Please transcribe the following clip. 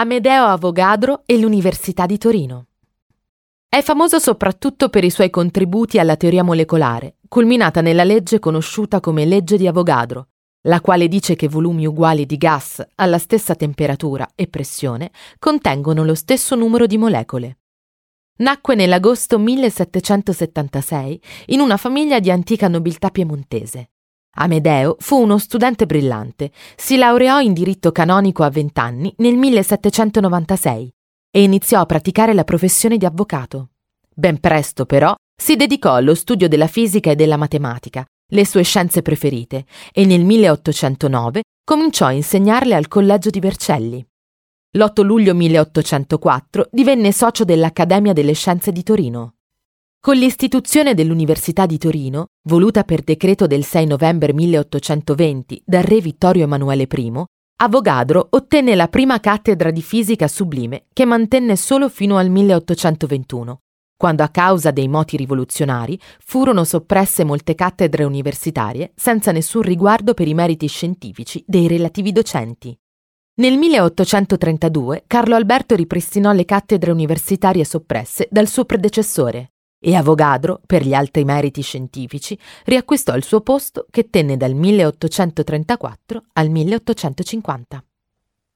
Amedeo Avogadro e l'Università di Torino. È famoso soprattutto per i suoi contributi alla teoria molecolare, culminata nella legge conosciuta come legge di Avogadro, la quale dice che volumi uguali di gas alla stessa temperatura e pressione contengono lo stesso numero di molecole. Nacque nell'agosto 1776 in una famiglia di antica nobiltà piemontese. Amedeo fu uno studente brillante, si laureò in diritto canonico a vent'anni nel 1796 e iniziò a praticare la professione di avvocato. Ben presto, però, si dedicò allo studio della fisica e della matematica, le sue scienze preferite, e nel 1809 cominciò a insegnarle al Collegio di Vercelli. L'8 luglio 1804 divenne socio dell'Accademia delle Scienze di Torino. Con l'istituzione dell'Università di Torino, voluta per decreto del 6 novembre 1820 dal re Vittorio Emanuele I, Avogadro ottenne la prima cattedra di fisica sublime che mantenne solo fino al 1821, quando a causa dei moti rivoluzionari furono soppresse molte cattedre universitarie senza nessun riguardo per i meriti scientifici dei relativi docenti. Nel 1832 Carlo Alberto ripristinò le cattedre universitarie soppresse dal suo predecessore e Avogadro, per gli alti meriti scientifici, riacquistò il suo posto che tenne dal 1834 al 1850.